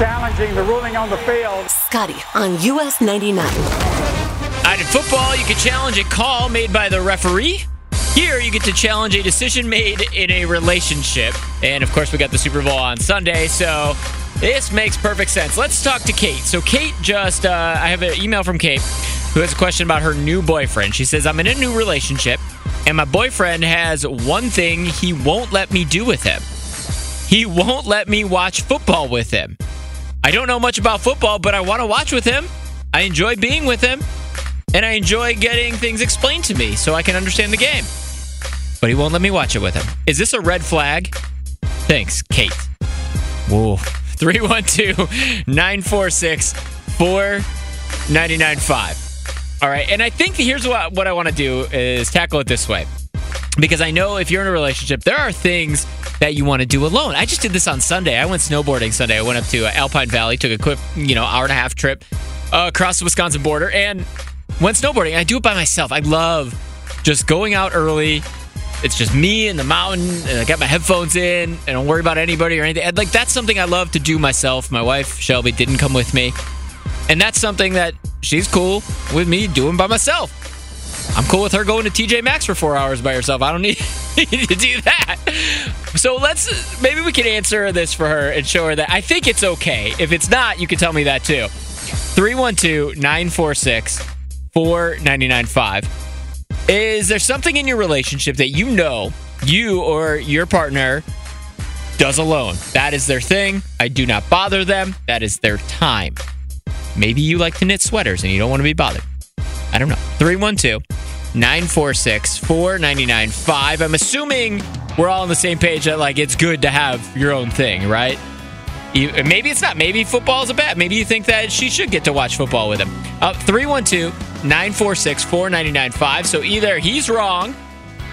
challenging the ruling on the field. Scotty on US 99. All right, in football, you can challenge a call made by the referee. Here, you get to challenge a decision made in a relationship. And of course, we got the Super Bowl on Sunday, so this makes perfect sense. Let's talk to Kate. So, Kate just, uh, I have an email from Kate who has a question about her new boyfriend. She says, I'm in a new relationship, and my boyfriend has one thing he won't let me do with him. He won't let me watch football with him. I don't know much about football, but I want to watch with him. I enjoy being with him, and I enjoy getting things explained to me so I can understand the game. But he won't let me watch it with him. Is this a red flag? Thanks, Kate. Whoa. 312 946 4995. All right. And I think here's what, what I want to do is tackle it this way. Because I know if you're in a relationship, there are things that you want to do alone. I just did this on Sunday. I went snowboarding Sunday. I went up to Alpine Valley, took a quick, you know, hour and a half trip uh, across the Wisconsin border and went snowboarding. I do it by myself. I love just going out early. It's just me and the mountain, and I got my headphones in, and don't worry about anybody or anything. Like that's something I love to do myself. My wife Shelby didn't come with me, and that's something that she's cool with me doing by myself. I'm cool with her going to TJ Maxx for four hours by herself. I don't need, to do that. So let's maybe we can answer this for her and show her that I think it's okay. If it's not, you can tell me that too. 312 946 4995. Is there something in your relationship that you know you or your partner does alone? That is their thing. I do not bother them. That is their time. Maybe you like to knit sweaters and you don't want to be bothered. I don't know. 312 946 4995. I'm assuming we're all on the same page that, like, it's good to have your own thing, right? You, maybe it's not. Maybe football's a bet. Maybe you think that she should get to watch football with him. Uh, 312 946 4995. So either he's wrong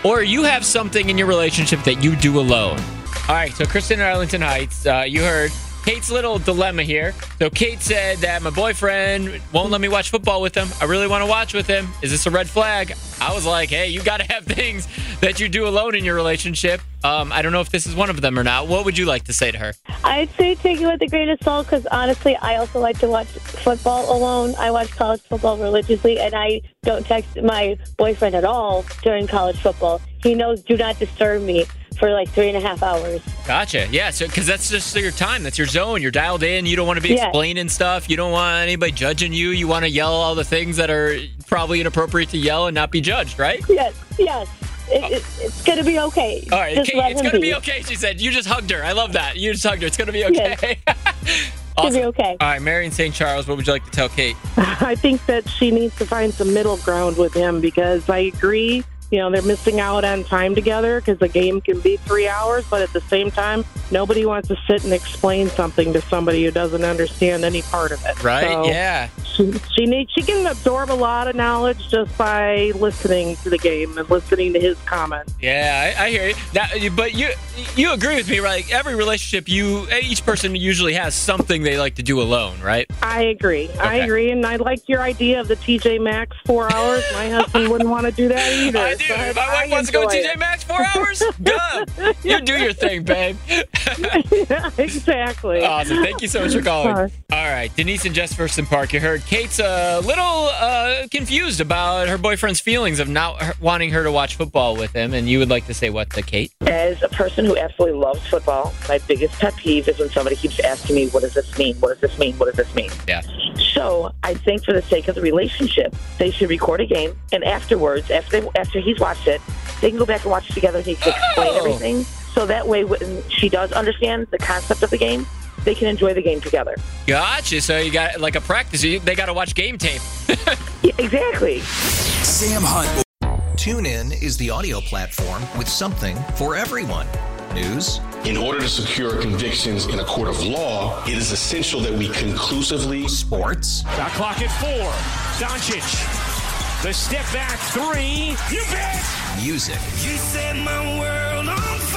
or you have something in your relationship that you do alone. All right. So, Kristen in Arlington Heights, uh, you heard Kate's little dilemma here. So, Kate said that my boyfriend won't let me watch football with him. I really want to watch with him. Is this a red flag? I was like, hey, you got to have things that you do alone in your relationship. Um, I don't know if this is one of them or not. What would you like to say to her? I'd say take it with a grain of salt because honestly, I also like to watch football alone. I watch college football religiously, and I don't text my boyfriend at all during college football. He knows do not disturb me for like three and a half hours. Gotcha. Yeah. So, because that's just your time. That's your zone. You're dialed in. You don't want to be Yes. explaining stuff. You don't want anybody judging you. You want to yell all the things that are probably inappropriate to yell and not be judged, right? Yes, yes. It, it, it's going to be okay. All right. Just Kate, it's going to be. be okay. She said, You just hugged her. I love that. You just hugged her. It's going to be okay. It's going to be okay. All right. Mary in St. Charles, what would you like to tell Kate? I think that she needs to find some middle ground with him because I agree, you know, they're missing out on time together because the game can be three hours, but at the same time, nobody wants to sit and explain something to somebody who doesn't understand any part of it. Right? So yeah. She, she needs she can absorb a lot of knowledge just by listening to the game and listening to his comments. Yeah, I, I hear you. That, but you you agree with me, right? Like every relationship, you each person usually has something they like to do alone, right? I agree. I agree, and I like your idea of the TJ Maxx four hours. My husband wouldn't want to do that either. I do. so my I wife wants to go to TJ Maxx four hours, good. You do your thing, babe. It. exactly. Awesome. Thank you so much for calling. Sorry. All right, Denise in Jefferson Park. You heard Kate's a little uh, confused about her boyfriend's feelings of not wanting her to watch football with him, and you would like to say what to Kate? As a person who absolutely loves football, my biggest pet peeve is when somebody keeps asking me, what does this mean? What does this mean? What does this mean? Yeah. So I think for the sake of the relationship, they should record a game, and afterwards, after they, after he's watched it, they can go back and watch it together. and He can explain Oh. everything, so that way, when she does understand the concept of the game, they can enjoy the game together. Gotcha. So you got like a practice. You, they got to watch game tape. Yeah, exactly. Sam Hunt. TuneIn is the audio platform with something for everyone. News, In order to secure convictions in a court of law, it is essential that we conclusively sports, Shot clock at four. Doncic. The step back three. You bet. music, You set my world on fire.